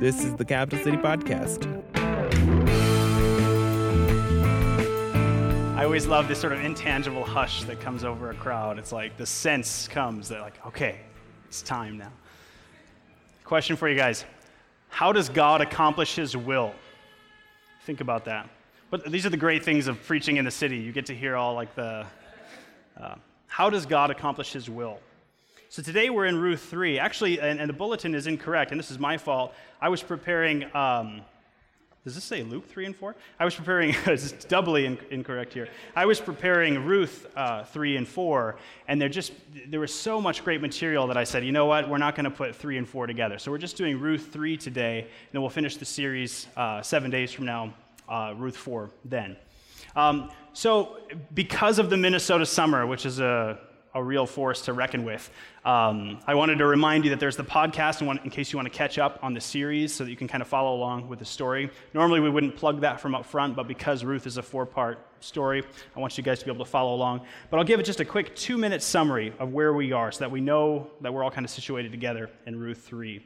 This is the Capital City Podcast. I always love this sort of intangible hush that comes over a crowd. It's like the sense comes that, like, okay, it's time now. Question for you guys How does God accomplish his will? Think about that. But these are the great things of preaching in the city. You get to hear all like the. Uh, how does God accomplish his will? So today we're in Ruth 3. Actually, and, and, the bulletin is incorrect, and this is my fault. I was preparing. Um, does this say Luke 3 and 4? I was preparing, it's doubly in, incorrect here. I was preparing Ruth uh, 3 and 4, and there just, there was so much great material that I said, you know what, we're not going to put 3 and 4 together. So we're just doing Ruth 3 today, and then we'll finish the series uh, seven days from now, uh, Ruth 4 then. Um, so because of the Minnesota summer, which is a, a real force to reckon with. Um, I wanted to remind you that there's the podcast in, in, case you want to catch up on the series so that you can kind of follow along with the story. Normally, we wouldn't plug that from up front, but because Ruth is a four part story, I want you guys to be able to follow along. But I'll give it just a quick two minute summary of where we are so that we know that we're all kind of situated together in Ruth 3.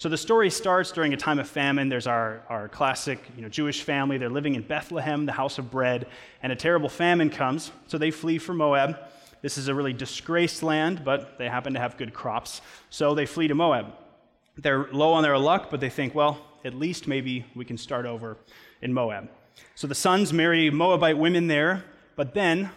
So the story starts during a time of famine. There's our, our classic you know, Jewish family. They're living in Bethlehem, the house of bread, and a terrible famine comes. So they flee from Moab. This is a really disgraced land, but they happen to have good crops. So they flee to Moab. They're low on their luck, but they think, well, at least maybe we can start over in Moab. So the sons marry Moabite women there, but then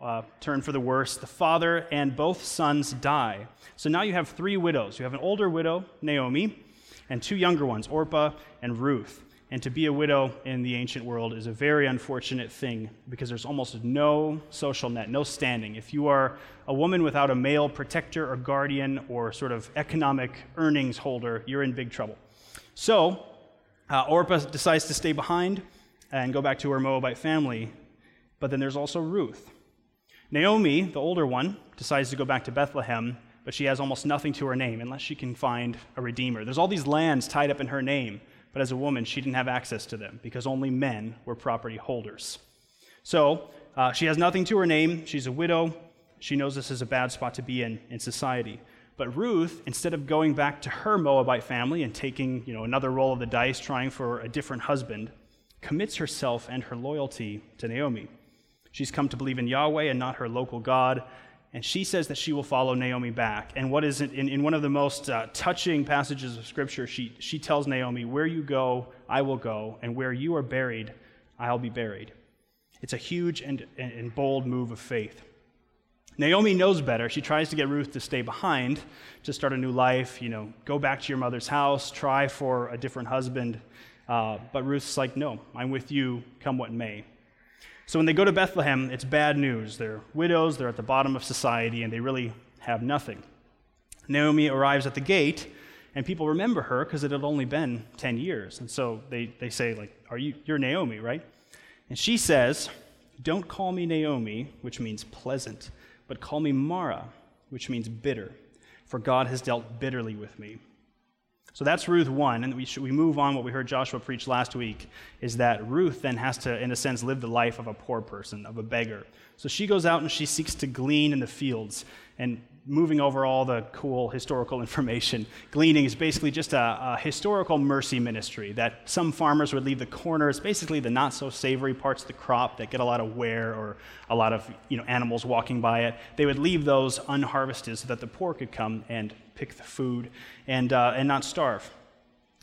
uh, turn for the worse. The father and both sons die. So now you have three widows. You have an older widow, Naomi, and two younger ones, Orpah and Ruth. And to be a widow in the ancient world is a very unfortunate thing because there's almost no social net, no standing. If you are a woman without a male protector or guardian or sort of economic earnings holder, you're in big trouble. So, uh, Orpah decides to stay behind and go back to her Moabite family. But then there's also Ruth. Naomi, the older one, decides to go back to Bethlehem, but she has almost nothing to her name unless she can find a redeemer. There's all these lands tied up in her name but as a woman, she didn't have access to them because only men were property holders. So uh, she has nothing to her name. She's a widow. She knows this is a bad spot to be in in society. But Ruth, instead of going back to her Moabite family and taking you know, another roll of the dice, trying for a different husband, commits herself and her loyalty to Naomi. She's come to believe in Yahweh and not her local God, and she says that she will follow Naomi back. And what is it, in, in one of the most uh, touching passages of Scripture, she, she tells Naomi, Where you go, I will go, and where you are buried, I'll be buried. It's a huge and, and bold move of faith. Naomi knows better. She tries to get Ruth to stay behind, to start a new life, you know, go back to your mother's house, try for a different husband. Uh, but Ruth's like, No, I'm with you, come what may. So when they go to Bethlehem, it's bad news. They're widows, they're at the bottom of society, and they really have nothing. Naomi arrives at the gate, and people remember her because it had only been 10 years. And so they, they say, like, Are you you're Naomi, right? And she says, Don't call me Naomi, which means pleasant, but call me Mara, which means bitter, for God has dealt bitterly with me. So that's Ruth 1. And we, should, we move on. What we heard Joshua preach last week is that Ruth then has to, in a sense, live the life of a poor person, of a beggar. So she goes out and she seeks to glean in the fields. And moving over all the cool historical information, gleaning is basically just a, a historical mercy ministry that some farmers would leave the corners, basically the not so savory parts of the crop that get a lot of wear or a lot of you know, animals walking by it. They would leave those unharvested so that the poor could come and pick the food and, uh, and not starve.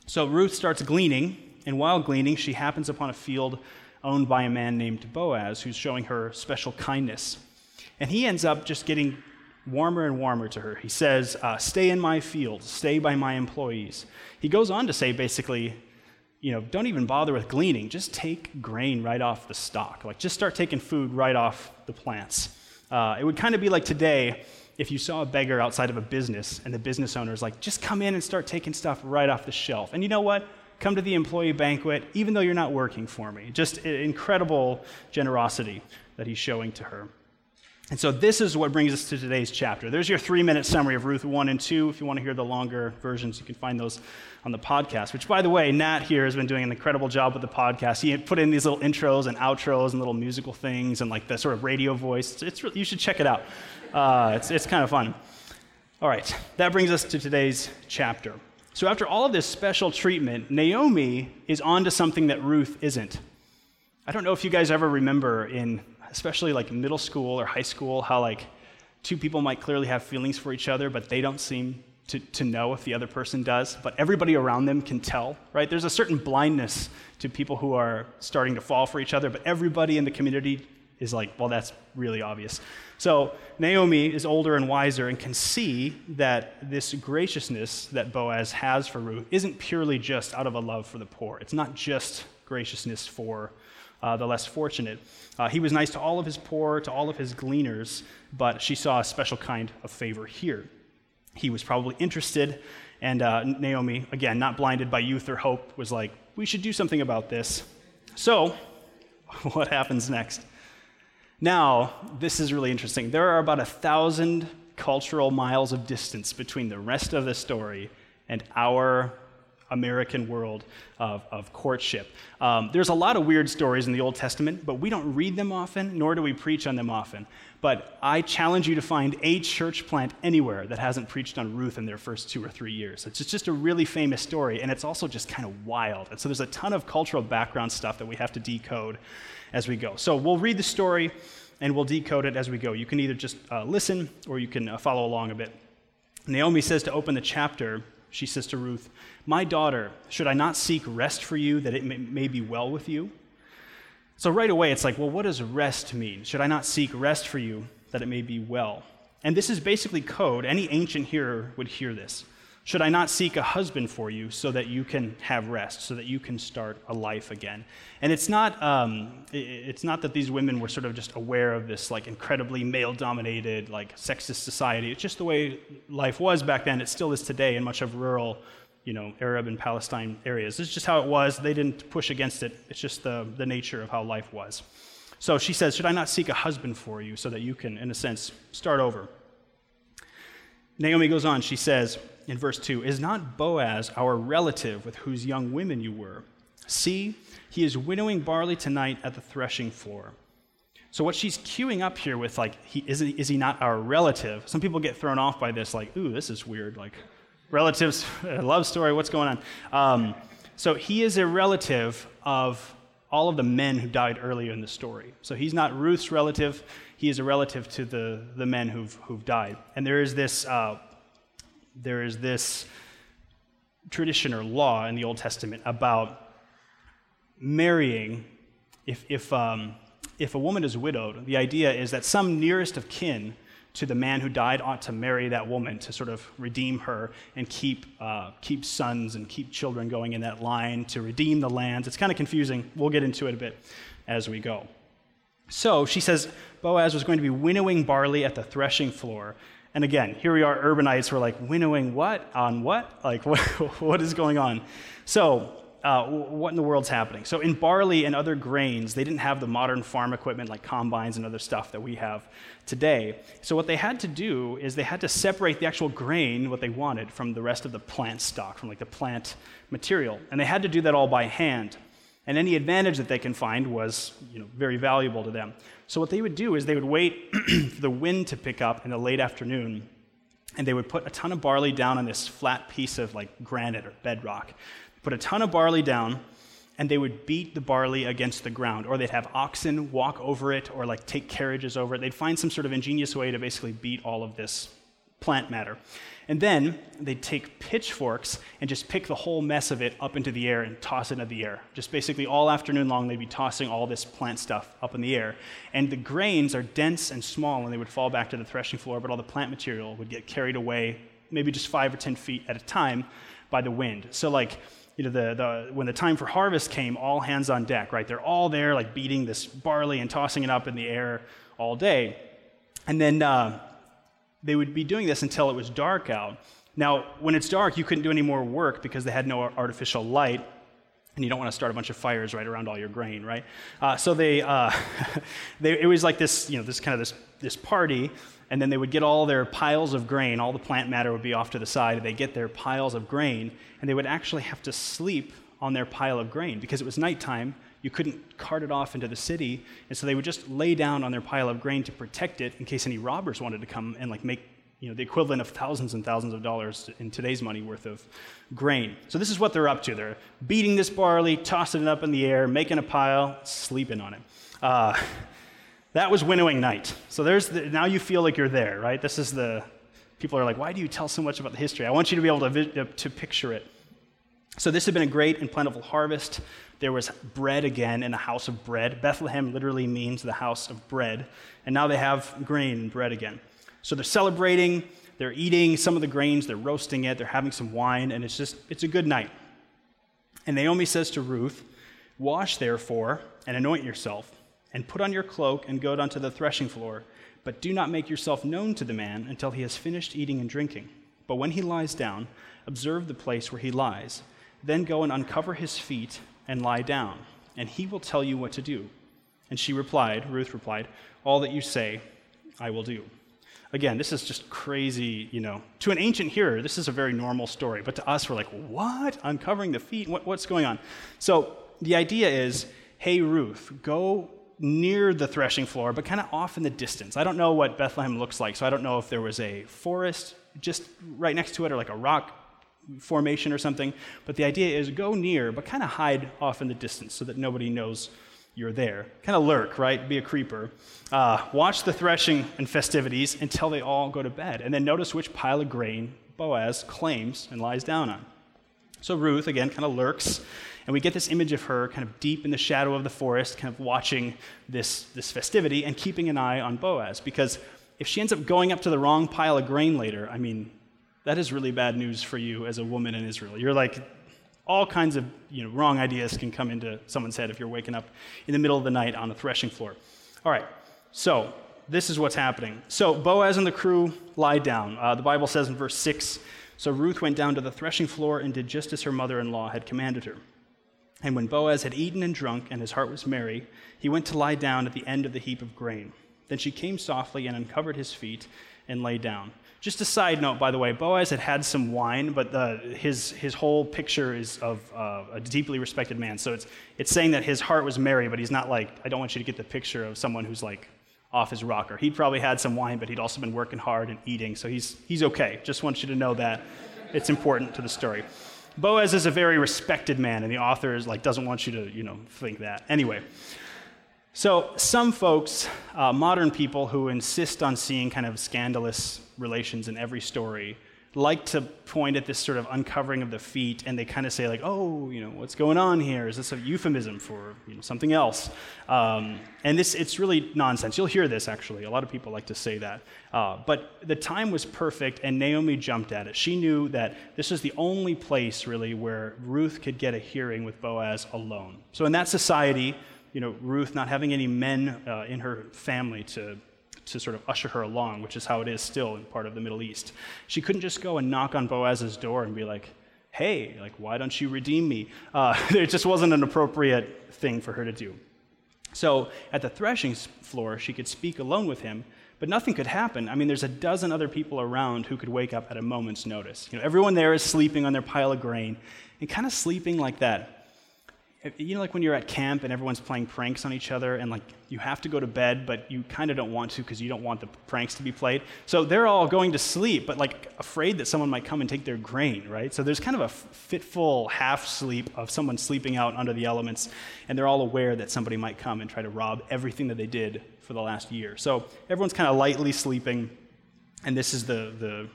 So Ruth starts gleaning, and while gleaning, she happens upon a field owned by a man named Boaz who's showing her special kindness. And he ends up just getting warmer and warmer to her. He says, uh, Stay in my field, stay by my employees. He goes on to say, basically, you know, don't even bother with gleaning, just take grain right off the stalk. Like, just start taking food right off the plants. Uh, it would kind of be like today if you saw a beggar outside of a business and the business owner is like, just come in and start taking stuff right off the shelf. And you know what? Come to the employee banquet, even though you're not working for me. Just incredible generosity that he's showing to her. And so this is what brings us to today's chapter. There's your three minute summary of Ruth 1 and 2. If you want to hear the longer versions, you can find those on the podcast, which, by the way, Nat here has been doing an incredible job with the podcast. He put in these little intros and outros and little musical things and like the sort of radio voice. It's, it's you should check it out. Uh, it's, it's kind of fun. All right, that brings us to today's chapter. So, after all of this special treatment, Naomi is on to something that Ruth isn't. I don't know if you guys ever remember in, especially like middle school or high school, how like two people might clearly have feelings for each other, but they don't seem to, to know if the other person does, but everybody around them can tell, right? There's a certain blindness to people who are starting to fall for each other, but everybody in the community is like, well, that's really obvious. So Naomi is older and wiser and can see that this graciousness that Boaz has for Ruth isn't purely just out of a love for the poor. It's not just graciousness for uh, the less fortunate. Uh, he was nice to all of his poor, to all of his gleaners, but she saw a special kind of favor here. He was probably interested, and uh, Naomi, again, not blinded by youth or hope, was like, we should do something about this. So, what happens next? Now, this is really interesting. There are about a thousand cultural miles of distance between the rest of the story and our American world of, of courtship. Um, there's a lot of weird stories in the Old Testament, but we don't read them often, nor do we preach on them often. But I challenge you to find a church plant anywhere that hasn't preached on Ruth in their first two or three years. It's just a really famous story, and it's also just kind of wild. And so there's a ton of cultural background stuff that we have to decode as we go. So we'll read the story and we'll decode it as we go. You can either just uh, listen or you can uh, follow along a bit. Naomi says to open the chapter, she says to Ruth, My daughter, should I not seek rest for you that it may, may be well with you? So right away, it's like, well, what does rest mean? Should I not seek rest for you that it may be well? And this is basically code. Any ancient hearer would hear this. Should I not seek a husband for you so that you can have rest, so that you can start a life again? And it's not, um, it's not that these women were sort of just aware of this like incredibly male-dominated, like sexist society. It's just the way life was back then. It still is today in much of rural, you know, Arab and Palestine areas. This is just how it was. They didn't push against it. It's just the, the nature of how life was. So she says, Should I not seek a husband for you so that you can, in a sense, start over? Naomi goes on, she says, in verse 2 Is not Boaz our relative with whose young women you were? See, he is winnowing barley tonight at the threshing floor. So, what she's cueing up here with, like, he, is, he, is he not our relative? Some people get thrown off by this, like, ooh, this is weird. Like, relatives, love story, what's going on? Um, so, he is a relative of all of the men who died earlier in the story. So, he's not Ruth's relative, he is a relative to the, the men who've, who've died. And there is this uh, there is this tradition or law in the Old Testament about marrying. If, if, um, if a woman is widowed, the idea is that some nearest of kin to the man who died ought to marry that woman to sort of redeem her and keep, uh, keep sons and keep children going in that line to redeem the lands. It's kind of confusing. We'll get into it a bit as we go. So she says Boaz was going to be winnowing barley at the threshing floor and again, here we are, urbanites, we're like, winnowing what? On what? Like, what, what is going on? So, uh, what in the world's happening? So, in barley and other grains, they didn't have the modern farm equipment like combines and other stuff that we have today. So, what they had to do is they had to separate the actual grain, what they wanted, from the rest of the plant stalk, from like the plant material. And they had to do that all by hand. And any advantage that they can find was you know, very valuable to them. So what they would do is they would wait for the wind to pick up in the late afternoon, and they would put a ton of barley down on this flat piece of like granite or bedrock. Put a ton of barley down, and they would beat the barley against the ground, or they'd have oxen walk over it, or like take carriages over it. They'd find some sort of ingenious way to basically beat all of this plant matter. And then they'd take pitchforks and just pick the whole mess of it up into the air and toss it into the air. Just basically all afternoon long, they'd be tossing all this plant stuff up in the air. And the grains are dense and small, and they would fall back to the threshing floor, but all the plant material would get carried away, maybe just five or 10 feet at a time, by the wind. So, like, you know, the, the, when the time for harvest came, all hands on deck, right? They're all there, like beating this barley and tossing it up in the air all day. And then uh, they would be doing this until it was dark out. Now, when it's dark, you couldn't do any more work because they had no artificial light, and you don't want to start a bunch of fires right around all your grain, right? Uh, so they, uh, they, it was like this, you know, this kind of this, this party, and then they would get all their piles of grain, all the plant matter would be off to the side, they get their piles of grain, and they would actually have to sleep on their pile of grain because it was nighttime you couldn't cart it off into the city, and so they would just lay down on their pile of grain to protect it in case any robbers wanted to come and like make you know, the equivalent of thousands and thousands of dollars in today's money worth of grain. So this is what they're up to. They're beating this barley, tossing it up in the air, making a pile, sleeping on it. Uh, that was winnowing night. So there's the, now you feel like you're there, right? This is the people are like, why do you tell so much about the history? I want you to be able to, to picture it. So this had been a great and plentiful harvest. There was bread again in the house of bread. Bethlehem literally means the house of bread. And now they have grain and bread again. So they're celebrating, they're eating some of the grains, they're roasting it, they're having some wine, and it's just, it's a good night. And Naomi says to Ruth, Wash therefore and anoint yourself, and put on your cloak and go down to the threshing floor, but do not make yourself known to the man until he has finished eating and drinking. But when he lies down, observe the place where he lies. Then go and uncover his feet and lie down, and he will tell you what to do. And she replied, Ruth replied, All that you say, I will do. Again, this is just crazy, you know. To an ancient hearer, this is a very normal story, but to us, we're like, what? Uncovering the feet? What, what's going on? So the idea is hey, Ruth, go near the threshing floor, but kind of off in the distance. I don't know what Bethlehem looks like, so I don't know if there was a forest just right next to it or like a rock formation or something. But the idea is go near, but kind of hide off in the distance so that nobody knows you're there. Kind of lurk, right? Be a creeper. Uh, watch the threshing and festivities until they all go to bed. And then notice which pile of grain Boaz claims and lies down on. So Ruth, again, kind of lurks. And we get this image of her kind of deep in the shadow of the forest, kind of watching this, this festivity and keeping an eye on Boaz. Because if she ends up going up to the wrong pile of grain later, I mean, that is really bad news for you as a woman in Israel. You're like, all kinds of you know, wrong ideas can come into someone's head if you're waking up in the middle of the night on a threshing floor. All right, so this is what's happening. So Boaz and the crew lie down. Uh, the Bible says in verse 6 So Ruth went down to the threshing floor and did just as her mother in law had commanded her. And when Boaz had eaten and drunk, and his heart was merry, he went to lie down at the end of the heap of grain. Then she came softly and uncovered his feet and lay down. Just a side note, by the way, Boaz had had some wine, but the, his, his whole picture is of uh, a deeply respected man. So it's, it's saying that his heart was merry, but he's not like, I don't want you to get the picture of someone who's like off his rocker. He'd probably had some wine, but he'd also been working hard and eating, so he's, he's okay. Just want you to know that it's important to the story. Boaz is a very respected man, and the author is like doesn't want you to, you know, think that. Anyway, so, some folks, uh, modern people who insist on seeing kind of scandalous relations in every story, like to point at this sort of uncovering of the feet and they kind of say, like, oh, you know, what's going on here? Is this a euphemism for you know, something else? Um, and this, it's really nonsense. You'll hear this actually. A lot of people like to say that. Uh, but the time was perfect and Naomi jumped at it. She knew that this was the only place really where Ruth could get a hearing with Boaz alone. So, in that society, you know, Ruth not having any men uh, in her family to, to sort of usher her along, which is how it is still in part of the Middle East. She couldn't just go and knock on Boaz's door and be like, hey, like, why don't you redeem me? Uh, it just wasn't an appropriate thing for her to do. So at the threshing floor, she could speak alone with him, but nothing could happen. I mean, there's a dozen other people around who could wake up at a moment's notice. You know, everyone there is sleeping on their pile of grain and kind of sleeping like that you know like when you're at camp and everyone's playing pranks on each other and like you have to go to bed but you kind of don't want to because you don't want the pranks to be played so they're all going to sleep but like afraid that someone might come and take their grain right so there's kind of a fitful half sleep of someone sleeping out under the elements and they're all aware that somebody might come and try to rob everything that they did for the last year so everyone's kind of lightly sleeping and this is the the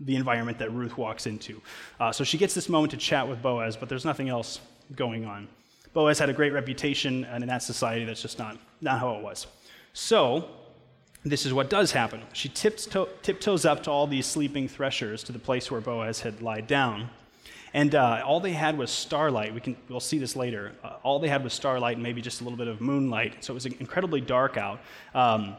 the environment that Ruth walks into. Uh, so she gets this moment to chat with Boaz, but there's nothing else going on. Boaz had a great reputation, and in that society, that's just not, not how it was. So, this is what does happen. She tipto- tiptoes up to all these sleeping threshers to the place where Boaz had lied down. And uh, all they had was starlight. We can, we'll see this later. Uh, all they had was starlight and maybe just a little bit of moonlight. So it was incredibly dark out. Um,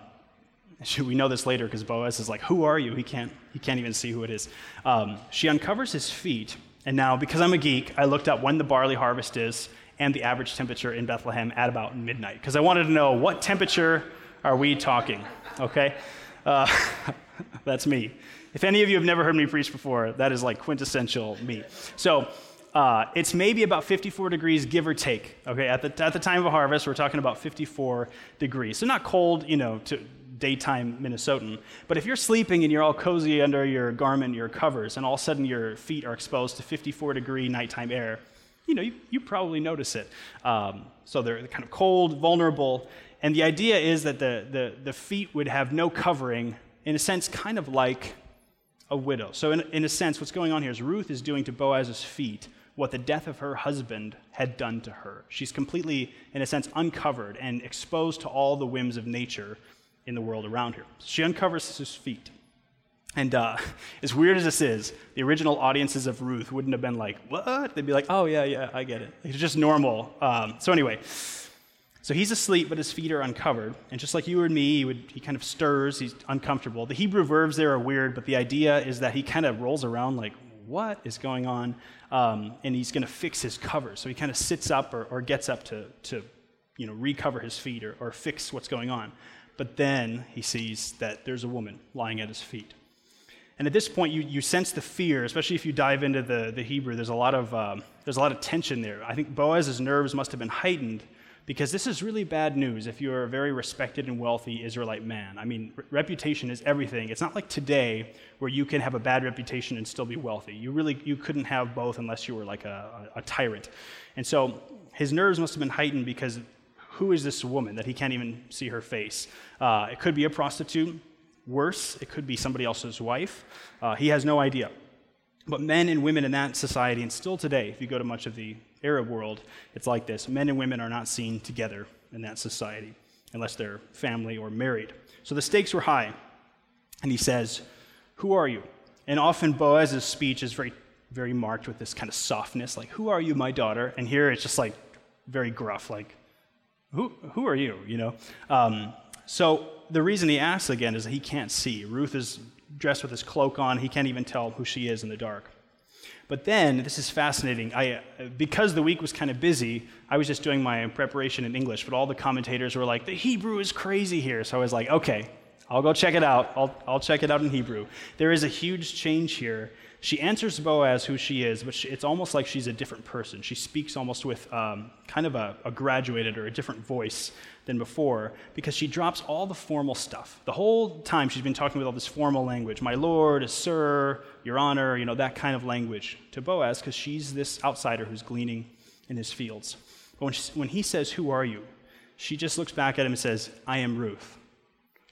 we know this later because Boaz is like, Who are you? He can't, he can't even see who it is. Um, she uncovers his feet. And now, because I'm a geek, I looked up when the barley harvest is and the average temperature in Bethlehem at about midnight because I wanted to know what temperature are we talking, okay? Uh, that's me. If any of you have never heard me preach before, that is like quintessential me. So uh, it's maybe about 54 degrees, give or take. Okay, at the, at the time of harvest, we're talking about 54 degrees. So not cold, you know, to daytime Minnesotan. But if you're sleeping and you're all cozy under your garment, your covers, and all of a sudden your feet are exposed to 54 degree nighttime air, you know, you, you probably notice it. Um, so they're kind of cold, vulnerable. And the idea is that the, the, the feet would have no covering, in a sense, kind of like a widow. So, in, in a sense, what's going on here is Ruth is doing to Boaz's feet what the death of her husband had done to her. She's completely, in a sense, uncovered and exposed to all the whims of nature in the world around her. She uncovers his feet. And uh, as weird as this is, the original audiences of Ruth wouldn't have been like, what? They'd be like, oh, yeah, yeah, I get it. It's just normal. Um, so, anyway, so he's asleep, but his feet are uncovered. And just like you and me, he, would, he kind of stirs, he's uncomfortable. The Hebrew verbs there are weird, but the idea is that he kind of rolls around like, what is going on? Um, and he's going to fix his cover. So he kind of sits up or, or gets up to, to you know, recover his feet or, or fix what's going on. But then he sees that there's a woman lying at his feet. And at this point, you, you sense the fear, especially if you dive into the, the Hebrew. There's a, lot of, um, there's a lot of tension there. I think Boaz's nerves must have been heightened because this is really bad news if you're a very respected and wealthy Israelite man. I mean, re- reputation is everything. It's not like today where you can have a bad reputation and still be wealthy. You really you couldn't have both unless you were like a, a, a tyrant. And so his nerves must have been heightened because who is this woman that he can't even see her face? Uh, it could be a prostitute. Worse, it could be somebody else's wife. Uh, he has no idea. But men and women in that society, and still today, if you go to much of the Arab world, it's like this men and women are not seen together in that society unless they're family or married. So the stakes were high. And he says, Who are you? And often Boaz's speech is very, very marked with this kind of softness, like, Who are you, my daughter? And here it's just like very gruff, like, Who, who are you? You know? Um, so the reason he asks again is that he can't see. Ruth is dressed with his cloak on, he can't even tell who she is in the dark. But then, this is fascinating. I, because the week was kind of busy, I was just doing my preparation in English, but all the commentators were like, the Hebrew is crazy here. So I was like, okay, I'll go check it out. I'll, I'll check it out in Hebrew. There is a huge change here. She answers Boaz who she is, but she, it's almost like she's a different person. She speaks almost with um, kind of a, a graduated or a different voice than before because she drops all the formal stuff. The whole time she's been talking with all this formal language my lord, sir, your honor, you know, that kind of language to Boaz because she's this outsider who's gleaning in his fields. But when, she, when he says, Who are you? she just looks back at him and says, I am Ruth.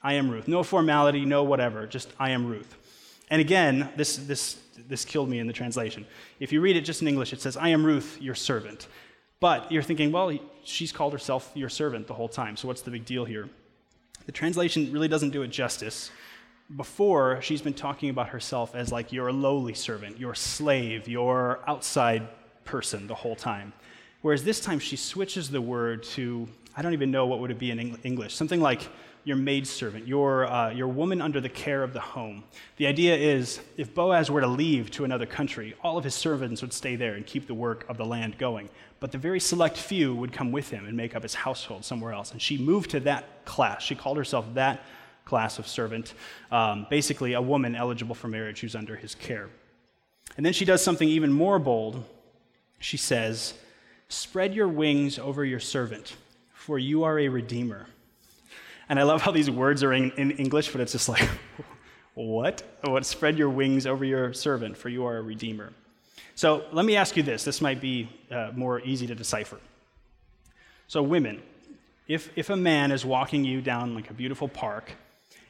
I am Ruth. No formality, no whatever, just I am Ruth. And again, this, this, this killed me in the translation. If you read it just in English, it says, I am Ruth, your servant. But you're thinking, well, she's called herself your servant the whole time, so what's the big deal here? The translation really doesn't do it justice. Before, she's been talking about herself as like your lowly servant, your slave, your outside person the whole time. Whereas this time, she switches the word to, I don't even know what would it be in English, something like your maidservant, your, uh, your woman under the care of the home. The idea is if Boaz were to leave to another country, all of his servants would stay there and keep the work of the land going. But the very select few would come with him and make up his household somewhere else. And she moved to that class. She called herself that class of servant, um, basically a woman eligible for marriage who's under his care. And then she does something even more bold. She says, Spread your wings over your servant, for you are a redeemer. And I love how these words are in, in English, but it's just like, what? What? Spread your wings over your servant, for you are a redeemer. So let me ask you this. This might be uh, more easy to decipher. So, women, if, if a man is walking you down like a beautiful park,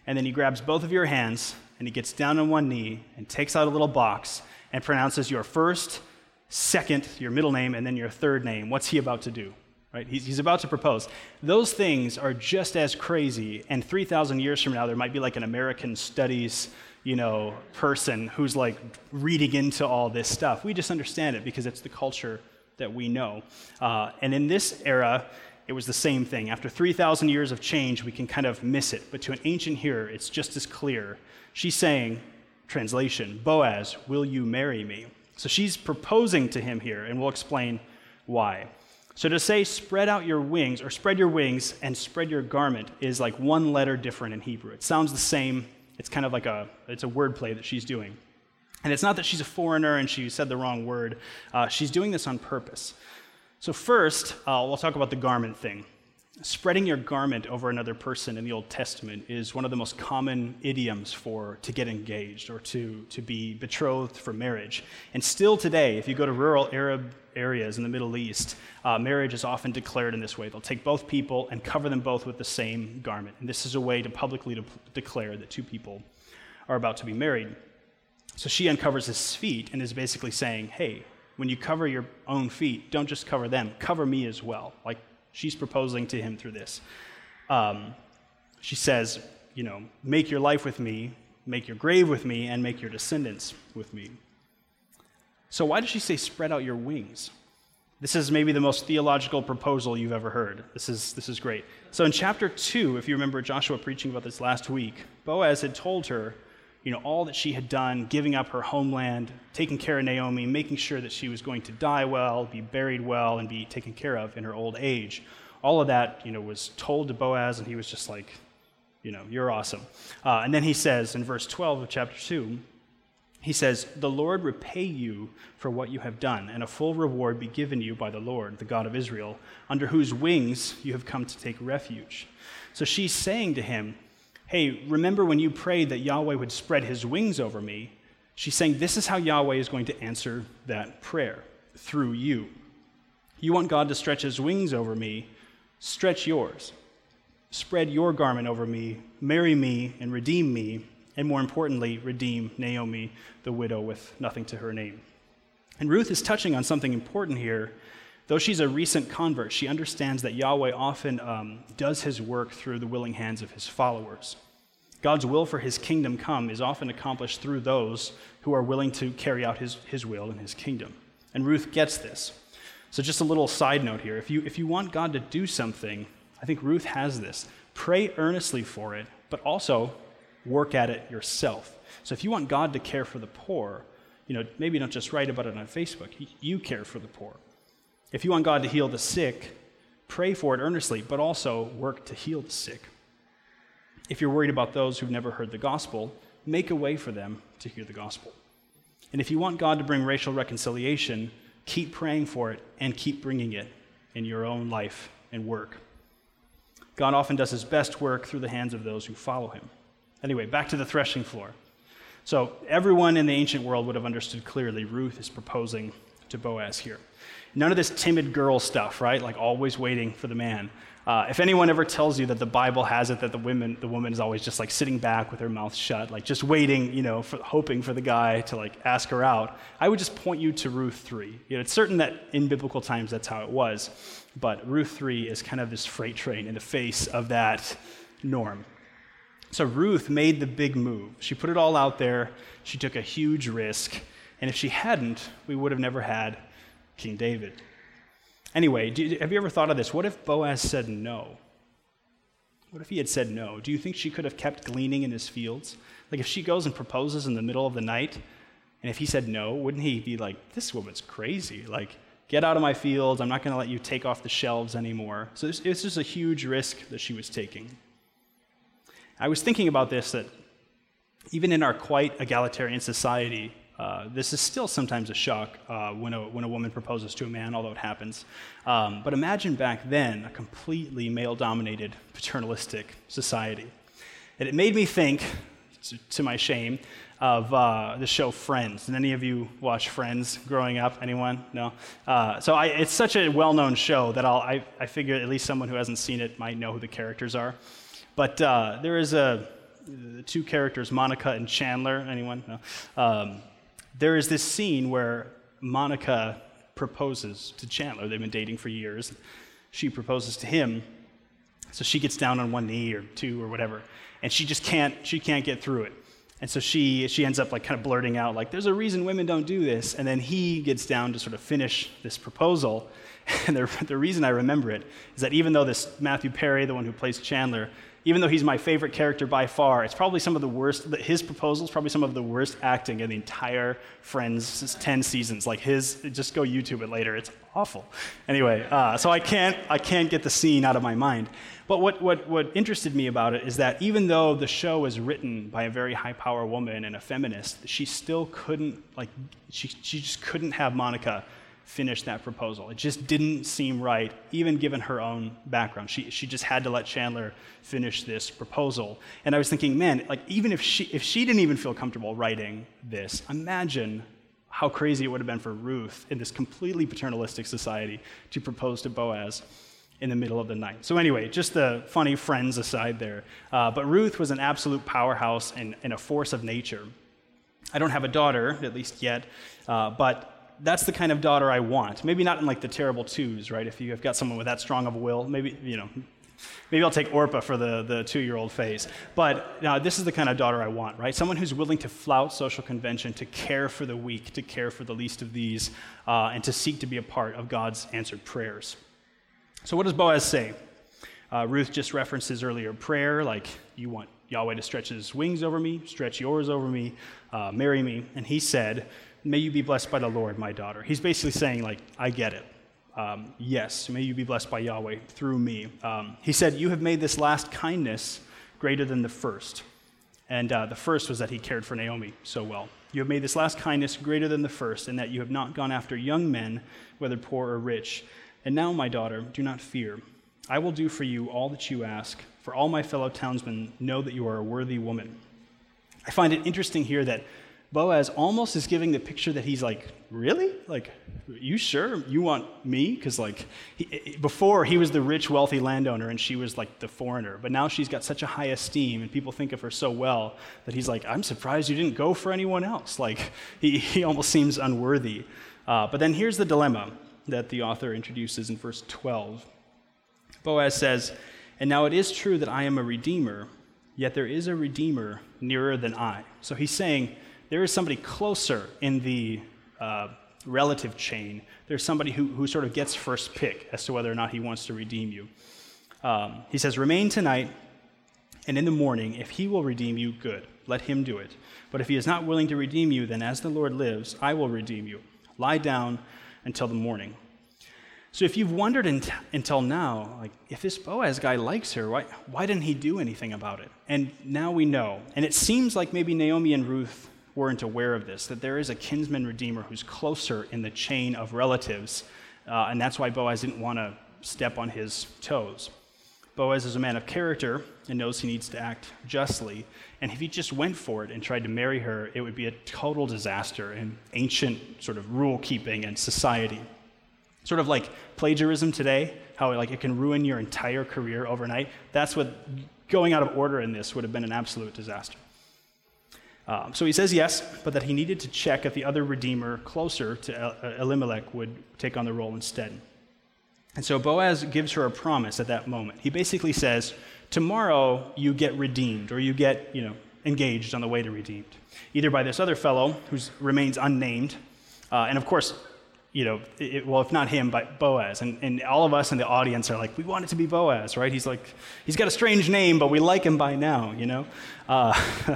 and then he grabs both of your hands and he gets down on one knee and takes out a little box and pronounces your first, second, your middle name, and then your third name, what's he about to do? Right? He's, he's about to propose. Those things are just as crazy, and 3,000 years from now, there might be like an American studies you know, person who's like reading into all this stuff. We just understand it because it's the culture that we know. Uh, and in this era, it was the same thing. After 3,000 years of change, we can kind of miss it. But to an ancient hearer, it's just as clear. She's saying, translation, Boaz, will you marry me? So she's proposing to him here, and we'll explain why. So to say spread out your wings or spread your wings and spread your garment is like one letter different in Hebrew. It sounds the same. It's kind of like a it's a wordplay that she's doing. And it's not that she's a foreigner and she said the wrong word. Uh, she's doing this on purpose. So first, uh, we'll talk about the garment thing. spreading your garment over another person in the Old Testament is one of the most common idioms for to get engaged or to, to be betrothed for marriage. And still today, if you go to rural Arab areas in the Middle East, uh, marriage is often declared in this way. They'll take both people and cover them both with the same garment. And this is a way to publicly de- declare that two people are about to be married. So she uncovers his feet and is basically saying, hey, when you cover your own feet, don't just cover them, cover me as well. Like She's proposing to him through this. Um, she says, you know, make your life with me, make your grave with me, and make your descendants with me. So, why does she say, spread out your wings? This is maybe the most theological proposal you've ever heard. This is, this is great. So, in chapter 2, if you remember Joshua preaching about this last week, Boaz had told her, you know, all that she had done, giving up her homeland, taking care of Naomi, making sure that she was going to die well, be buried well, and be taken care of in her old age. All of that, you know, was told to Boaz, and he was just like, you know, you're awesome. Uh, and then he says in verse 12 of chapter 2, he says, The Lord repay you for what you have done, and a full reward be given you by the Lord, the God of Israel, under whose wings you have come to take refuge. So she's saying to him, hey, remember when you prayed that Yahweh would spread his wings over me? She's saying, this is how Yahweh is going to answer that prayer through you. You want God to stretch his wings over me, stretch yours. Spread your garment over me, marry me, and redeem me, and more importantly, redeem Naomi, the widow with nothing to her name. And Ruth is touching on something important here Though she's a recent convert, she understands that Yahweh often um, does his work through the willing hands of his followers. God's will for his kingdom come is often accomplished through those who are willing to carry out his, his will in his kingdom. And Ruth gets this. So, just a little side note here. If you, if you want God to do something, I think Ruth has this. Pray earnestly for it, but also work at it yourself. So, if you want God to care for the poor, you know, maybe don't just write about it on Facebook. You care for the poor. If you want God to heal the sick, pray for it earnestly, but also work to heal the sick. If you're worried about those who've never heard the gospel, make a way for them to hear the gospel. And if you want God to bring racial reconciliation, keep praying for it and keep bringing it in your own life and work. God often does his best work through the hands of those who follow him. Anyway, back to the threshing floor. So, everyone in the ancient world would have understood clearly Ruth is proposing to Boaz here. None of this timid girl stuff, right? Like always waiting for the man. Uh, if anyone ever tells you that the Bible has it that the woman, the woman is always just like sitting back with her mouth shut, like just waiting, you know, for, hoping for the guy to like ask her out, I would just point you to Ruth 3. You know, it's certain that in biblical times that's how it was, but Ruth 3 is kind of this freight train in the face of that norm. So Ruth made the big move. She put it all out there. She took a huge risk. And if she hadn't, we would have never had King David. Anyway, you, have you ever thought of this? What if Boaz said no? What if he had said no? Do you think she could have kept gleaning in his fields? Like if she goes and proposes in the middle of the night, and if he said no, wouldn't he be like, this woman's crazy? Like, get out of my fields. I'm not going to let you take off the shelves anymore. So it's just a huge risk that she was taking. I was thinking about this that even in our quite egalitarian society, uh, this is still sometimes a shock uh, when, a, when a woman proposes to a man, although it happens. Um, but imagine back then a completely male dominated, paternalistic society. And it made me think, to, to my shame, of uh, the show Friends. Did any of you watch Friends growing up? Anyone? No? Uh, so I, it's such a well known show that I'll, I, I figure at least someone who hasn't seen it might know who the characters are. But uh, there is a, two characters, Monica and Chandler. Anyone? No? Um, there is this scene where Monica proposes to Chandler. They've been dating for years. She proposes to him. So she gets down on one knee or two or whatever, and she just can't she can't get through it. And so she she ends up like kind of blurting out like there's a reason women don't do this. And then he gets down to sort of finish this proposal. And the, the reason I remember it is that even though this Matthew Perry, the one who plays Chandler, even though he's my favorite character by far, it's probably some of the worst, his proposal is probably some of the worst acting in the entire Friends 10 seasons. Like his, just go YouTube it later. It's awful. Anyway, uh, so I can't, I can't get the scene out of my mind. But what, what, what interested me about it is that even though the show was written by a very high power woman and a feminist, she still couldn't, like, she, she just couldn't have Monica finish that proposal. It just didn't seem right, even given her own background. She, she just had to let Chandler finish this proposal. And I was thinking, man, like even if she, if she didn't even feel comfortable writing this, imagine how crazy it would have been for Ruth in this completely paternalistic society to propose to Boaz in the middle of the night. So, anyway, just the funny friends aside there. Uh, but Ruth was an absolute powerhouse and, and, a force of nature. I don't have a daughter, at least yet, uh, but that's the kind of daughter I want. Maybe not in like the terrible twos, right? If you have got someone with that strong of a will, maybe, you know, maybe I'll take Orpah for the, the two year old phase. But now this is the kind of daughter I want, right? Someone who's willing to flout social convention, to care for the weak, to care for the least of these, uh, and to seek to be a part of God's answered prayers. So, what does Boaz say? Uh, Ruth just references earlier prayer, like, you want Yahweh to stretch his wings over me, stretch yours over me, uh, marry me. And he said, May you be blessed by the Lord, my daughter. He's basically saying, like, I get it. Um, yes, may you be blessed by Yahweh through me. Um, he said, You have made this last kindness greater than the first. And uh, the first was that he cared for Naomi so well. You have made this last kindness greater than the first, in that you have not gone after young men, whether poor or rich and now, my daughter, do not fear. I will do for you all that you ask, for all my fellow townsmen know that you are a worthy woman. I find it interesting here that Boaz almost is giving the picture that he's like, really? Like, you sure you want me? Because, like, he, before he was the rich, wealthy landowner and she was like the foreigner. But now she's got such a high esteem and people think of her so well that he's like, I'm surprised you didn't go for anyone else. Like, he, he almost seems unworthy. Uh, but then here's the dilemma that the author introduces in verse 12. Boaz says, And now it is true that I am a redeemer, yet there is a redeemer nearer than I. So he's saying there is somebody closer in the uh, relative chain. There's somebody who, who sort of gets first pick as to whether or not he wants to redeem you. Um, he says, Remain tonight, and in the morning, if he will redeem you, good. Let him do it. But if he is not willing to redeem you, then as the Lord lives, I will redeem you. Lie down until the morning. So if you've wondered until now, like, if this Boaz guy likes her, why, why didn't he do anything about it? And now we know. And it seems like maybe Naomi and Ruth weren't aware of this, that there is a kinsman redeemer who's closer in the chain of relatives, uh, and that's why Boaz didn't want to step on his toes. Boaz is a man of character and knows he needs to act justly. And if he just went for it and tried to marry her, it would be a total disaster in ancient sort of rule keeping and society. Sort of like plagiarism today, how like it can ruin your entire career overnight. That's what going out of order in this would have been an absolute disaster. Um, so he says yes, but that he needed to check if the other redeemer closer to Elimelech would take on the role instead. And so Boaz gives her a promise at that moment. He basically says, Tomorrow you get redeemed, or you get, you know, engaged on the way to redeemed, either by this other fellow who remains unnamed, uh, and of course, you know, it, well, if not him, but Boaz. And, and all of us in the audience are like, we want it to be Boaz, right? He's like, he's got a strange name, but we like him by now, you know? Uh,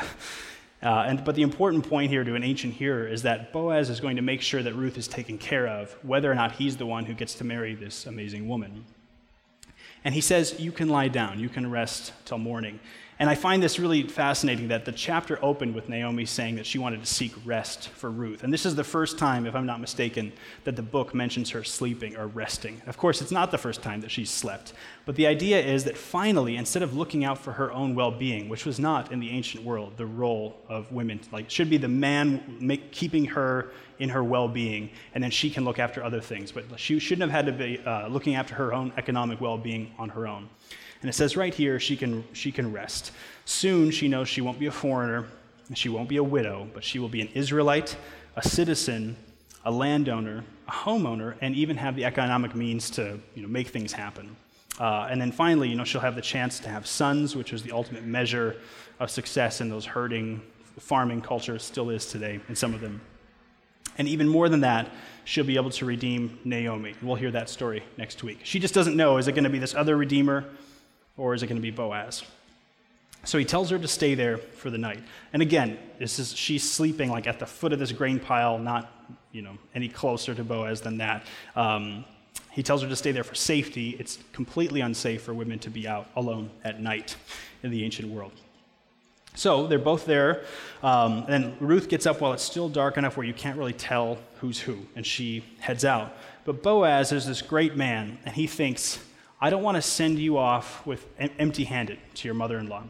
Uh, and, but the important point here to an ancient hearer is that Boaz is going to make sure that Ruth is taken care of, whether or not he's the one who gets to marry this amazing woman. And he says, You can lie down, you can rest till morning. And I find this really fascinating that the chapter opened with Naomi saying that she wanted to seek rest for Ruth. And this is the first time, if I'm not mistaken, that the book mentions her sleeping or resting. Of course, it's not the first time that she's slept. But the idea is that finally, instead of looking out for her own well being, which was not in the ancient world the role of women, like should be the man keeping her in her well being, and then she can look after other things. But she shouldn't have had to be uh, looking after her own economic well being on her own. And it says right here, she can, she can rest. Soon she knows she won't be a foreigner, she won't be a widow, but she will be an Israelite, a citizen, a landowner, a homeowner, and even have the economic means to you know, make things happen. Uh, and then finally, you know, she'll have the chance to have sons, which is the ultimate measure of success in those herding, farming cultures, still is today in some of them. And even more than that, she'll be able to redeem Naomi. We'll hear that story next week. She just doesn't know is it going to be this other redeemer or is it going to be Boaz? So he tells her to stay there for the night. And again, this is she's sleeping like at the foot of this grain pile, not you know any closer to Boaz than that. Um, he tells her to stay there for safety. It's completely unsafe for women to be out alone at night in the ancient world. So they're both there. Um, and Ruth gets up while it's still dark enough where you can't really tell who's who, and she heads out. But Boaz is this great man, and he thinks, I don't want to send you off with empty handed to your mother in law.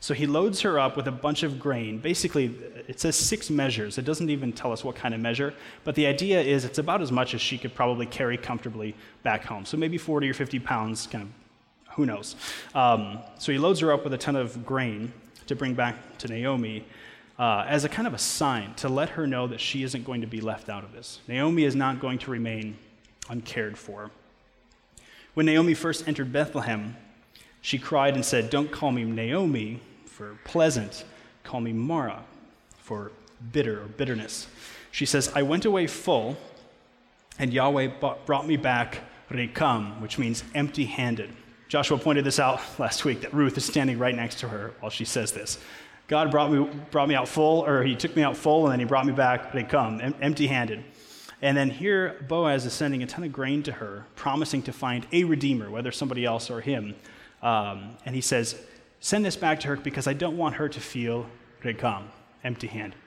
So he loads her up with a bunch of grain. Basically, it says six measures. It doesn't even tell us what kind of measure, but the idea is it's about as much as she could probably carry comfortably back home. So maybe 40 or 50 pounds, kind of, who knows. Um, so he loads her up with a ton of grain to bring back to Naomi uh, as a kind of a sign to let her know that she isn't going to be left out of this. Naomi is not going to remain uncared for. When Naomi first entered Bethlehem, she cried and said, Don't call me Naomi for pleasant, call me Mara for bitter or bitterness. She says, I went away full, and Yahweh brought me back rikam, which means empty handed. Joshua pointed this out last week that Ruth is standing right next to her while she says this. God brought me, brought me out full, or he took me out full, and then he brought me back rikam, empty handed. And then here, Boaz is sending a ton of grain to her, promising to find a redeemer, whether somebody else or him. Um, and he says, Send this back to her because I don't want her to feel rekam, empty handed.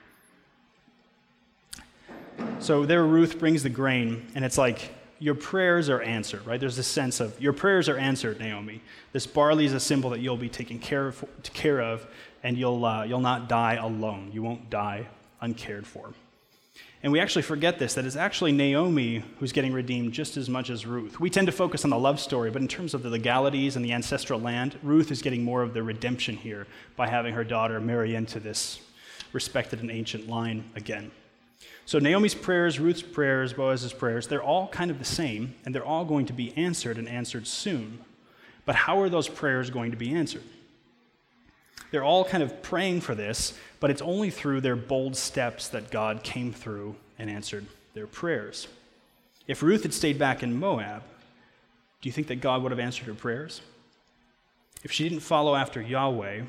So there, Ruth brings the grain, and it's like, your prayers are answered, right? There's this sense of your prayers are answered, Naomi. This barley is a symbol that you'll be taken care of, care of and you'll, uh, you'll not die alone. You won't die uncared for. And we actually forget this that it's actually Naomi who's getting redeemed just as much as Ruth. We tend to focus on the love story, but in terms of the legalities and the ancestral land, Ruth is getting more of the redemption here by having her daughter marry into this respected and ancient line again. So Naomi's prayers, Ruth's prayers, Boaz's prayers, they're all kind of the same, and they're all going to be answered and answered soon. But how are those prayers going to be answered? They're all kind of praying for this, but it's only through their bold steps that God came through and answered their prayers. If Ruth had stayed back in Moab, do you think that God would have answered her prayers? If she didn't follow after Yahweh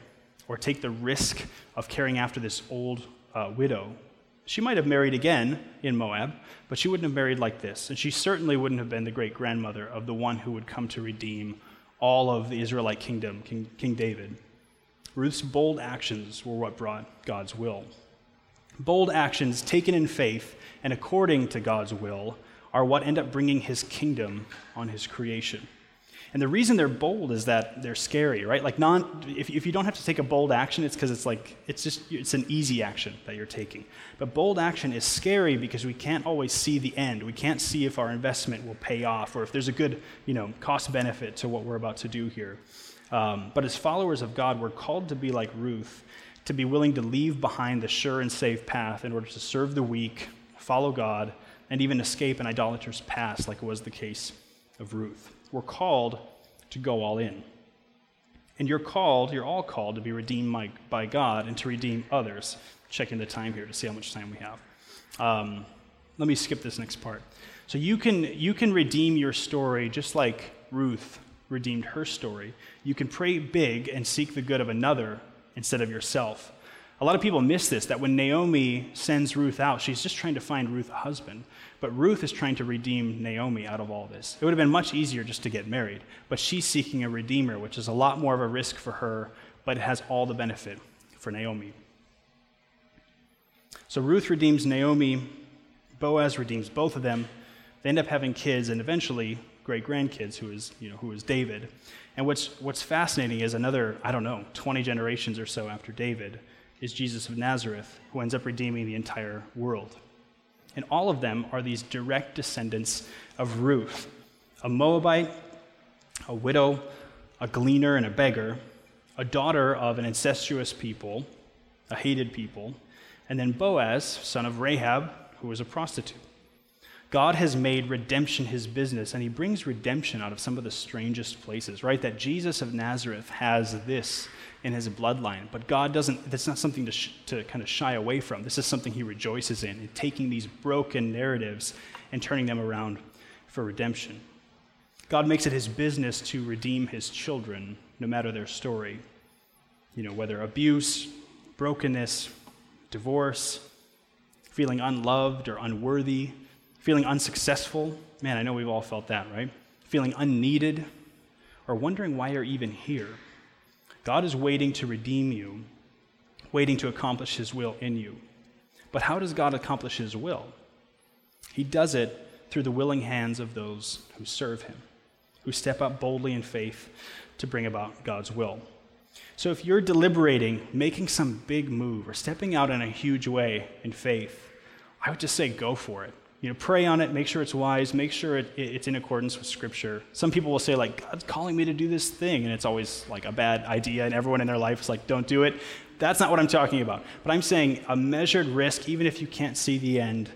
or take the risk of caring after this old uh, widow she might have married again in Moab, but she wouldn't have married like this. And she certainly wouldn't have been the great grandmother of the one who would come to redeem all of the Israelite kingdom, King, King David. Ruth's bold actions were what brought God's will. Bold actions taken in faith and according to God's will are what end up bringing his kingdom on his creation. And the reason they're bold is that they're scary, right? Like non, if, if you don't have to take a bold action, it's because it's like it's just it's an easy action that you're taking. But bold action is scary because we can't always see the end. We can't see if our investment will pay off or if there's a good, you know, cost benefit to what we're about to do here. Um, but as followers of God, we're called to be like Ruth, to be willing to leave behind the sure and safe path in order to serve the weak, follow God, and even escape an idolater's past, like was the case of Ruth we're called to go all in. And you're called, you're all called to be redeemed by, by God and to redeem others. Checking the time here to see how much time we have. Um, let me skip this next part. So you can, you can redeem your story just like Ruth redeemed her story. You can pray big and seek the good of another instead of yourself. A lot of people miss this that when Naomi sends Ruth out, she's just trying to find Ruth a husband. But Ruth is trying to redeem Naomi out of all this. It would have been much easier just to get married, but she's seeking a redeemer, which is a lot more of a risk for her, but it has all the benefit for Naomi. So Ruth redeems Naomi, Boaz redeems both of them. They end up having kids and eventually great grandkids, who is, you know, who is David. And what's, what's fascinating is another, I don't know, 20 generations or so after David is Jesus of Nazareth, who ends up redeeming the entire world. And all of them are these direct descendants of Ruth, a Moabite, a widow, a gleaner, and a beggar, a daughter of an incestuous people, a hated people, and then Boaz, son of Rahab, who was a prostitute. God has made redemption his business, and he brings redemption out of some of the strangest places, right? That Jesus of Nazareth has this in his bloodline. But God doesn't, that's not something to, sh- to kind of shy away from. This is something he rejoices in, in taking these broken narratives and turning them around for redemption. God makes it his business to redeem his children, no matter their story. You know, whether abuse, brokenness, divorce, feeling unloved or unworthy, feeling unsuccessful. Man, I know we've all felt that, right? Feeling unneeded, or wondering why you're even here. God is waiting to redeem you waiting to accomplish His will in you. But how does God accomplish His will? He does it through the willing hands of those who serve Him, who step up boldly in faith to bring about God's will. So if you're deliberating, making some big move, or stepping out in a huge way in faith, I would just say go for it. You know, pray on it, make sure it's wise, make sure it, it's in accordance with Scripture. Some people will say, like, God's calling me to do this thing, and it's always like a bad idea, and everyone in their life is like, don't do it. That's not what I'm talking about. But I'm saying a measured risk, even if you can't see the end,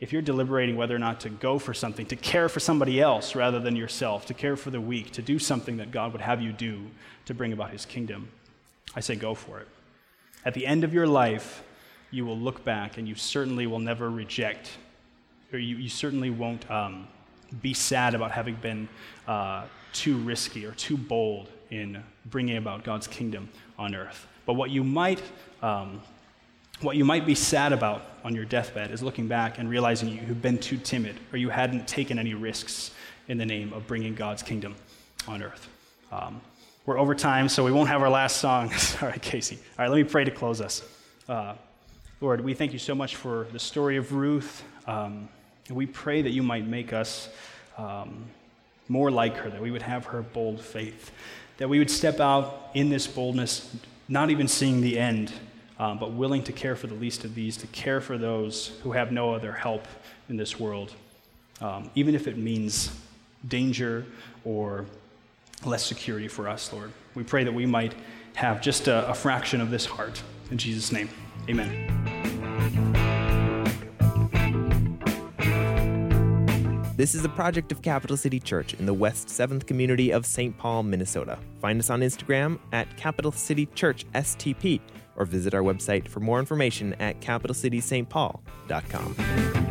if you're deliberating whether or not to go for something, to care for somebody else rather than yourself, to care for the weak, to do something that God would have you do to bring about His kingdom, I say go for it. At the end of your life, you will look back and you certainly will never reject, or you, you certainly won't um, be sad about having been uh, too risky or too bold in bringing about God's kingdom on earth. But what you might, um, what you might be sad about on your deathbed is looking back and realizing you've been too timid or you hadn't taken any risks in the name of bringing God's kingdom on earth. Um, we're over time, so we won't have our last song. Sorry, Casey. All right, let me pray to close us. Uh, Lord, we thank you so much for the story of Ruth. Um, and we pray that you might make us um, more like her, that we would have her bold faith, that we would step out in this boldness, not even seeing the end, um, but willing to care for the least of these, to care for those who have no other help in this world, um, even if it means danger or less security for us, Lord. We pray that we might have just a, a fraction of this heart. In Jesus' name, amen. This is a project of Capital City Church in the West 7th community of St. Paul, Minnesota. Find us on Instagram at Capital City Church STP or visit our website for more information at capitalcitystpaul.com.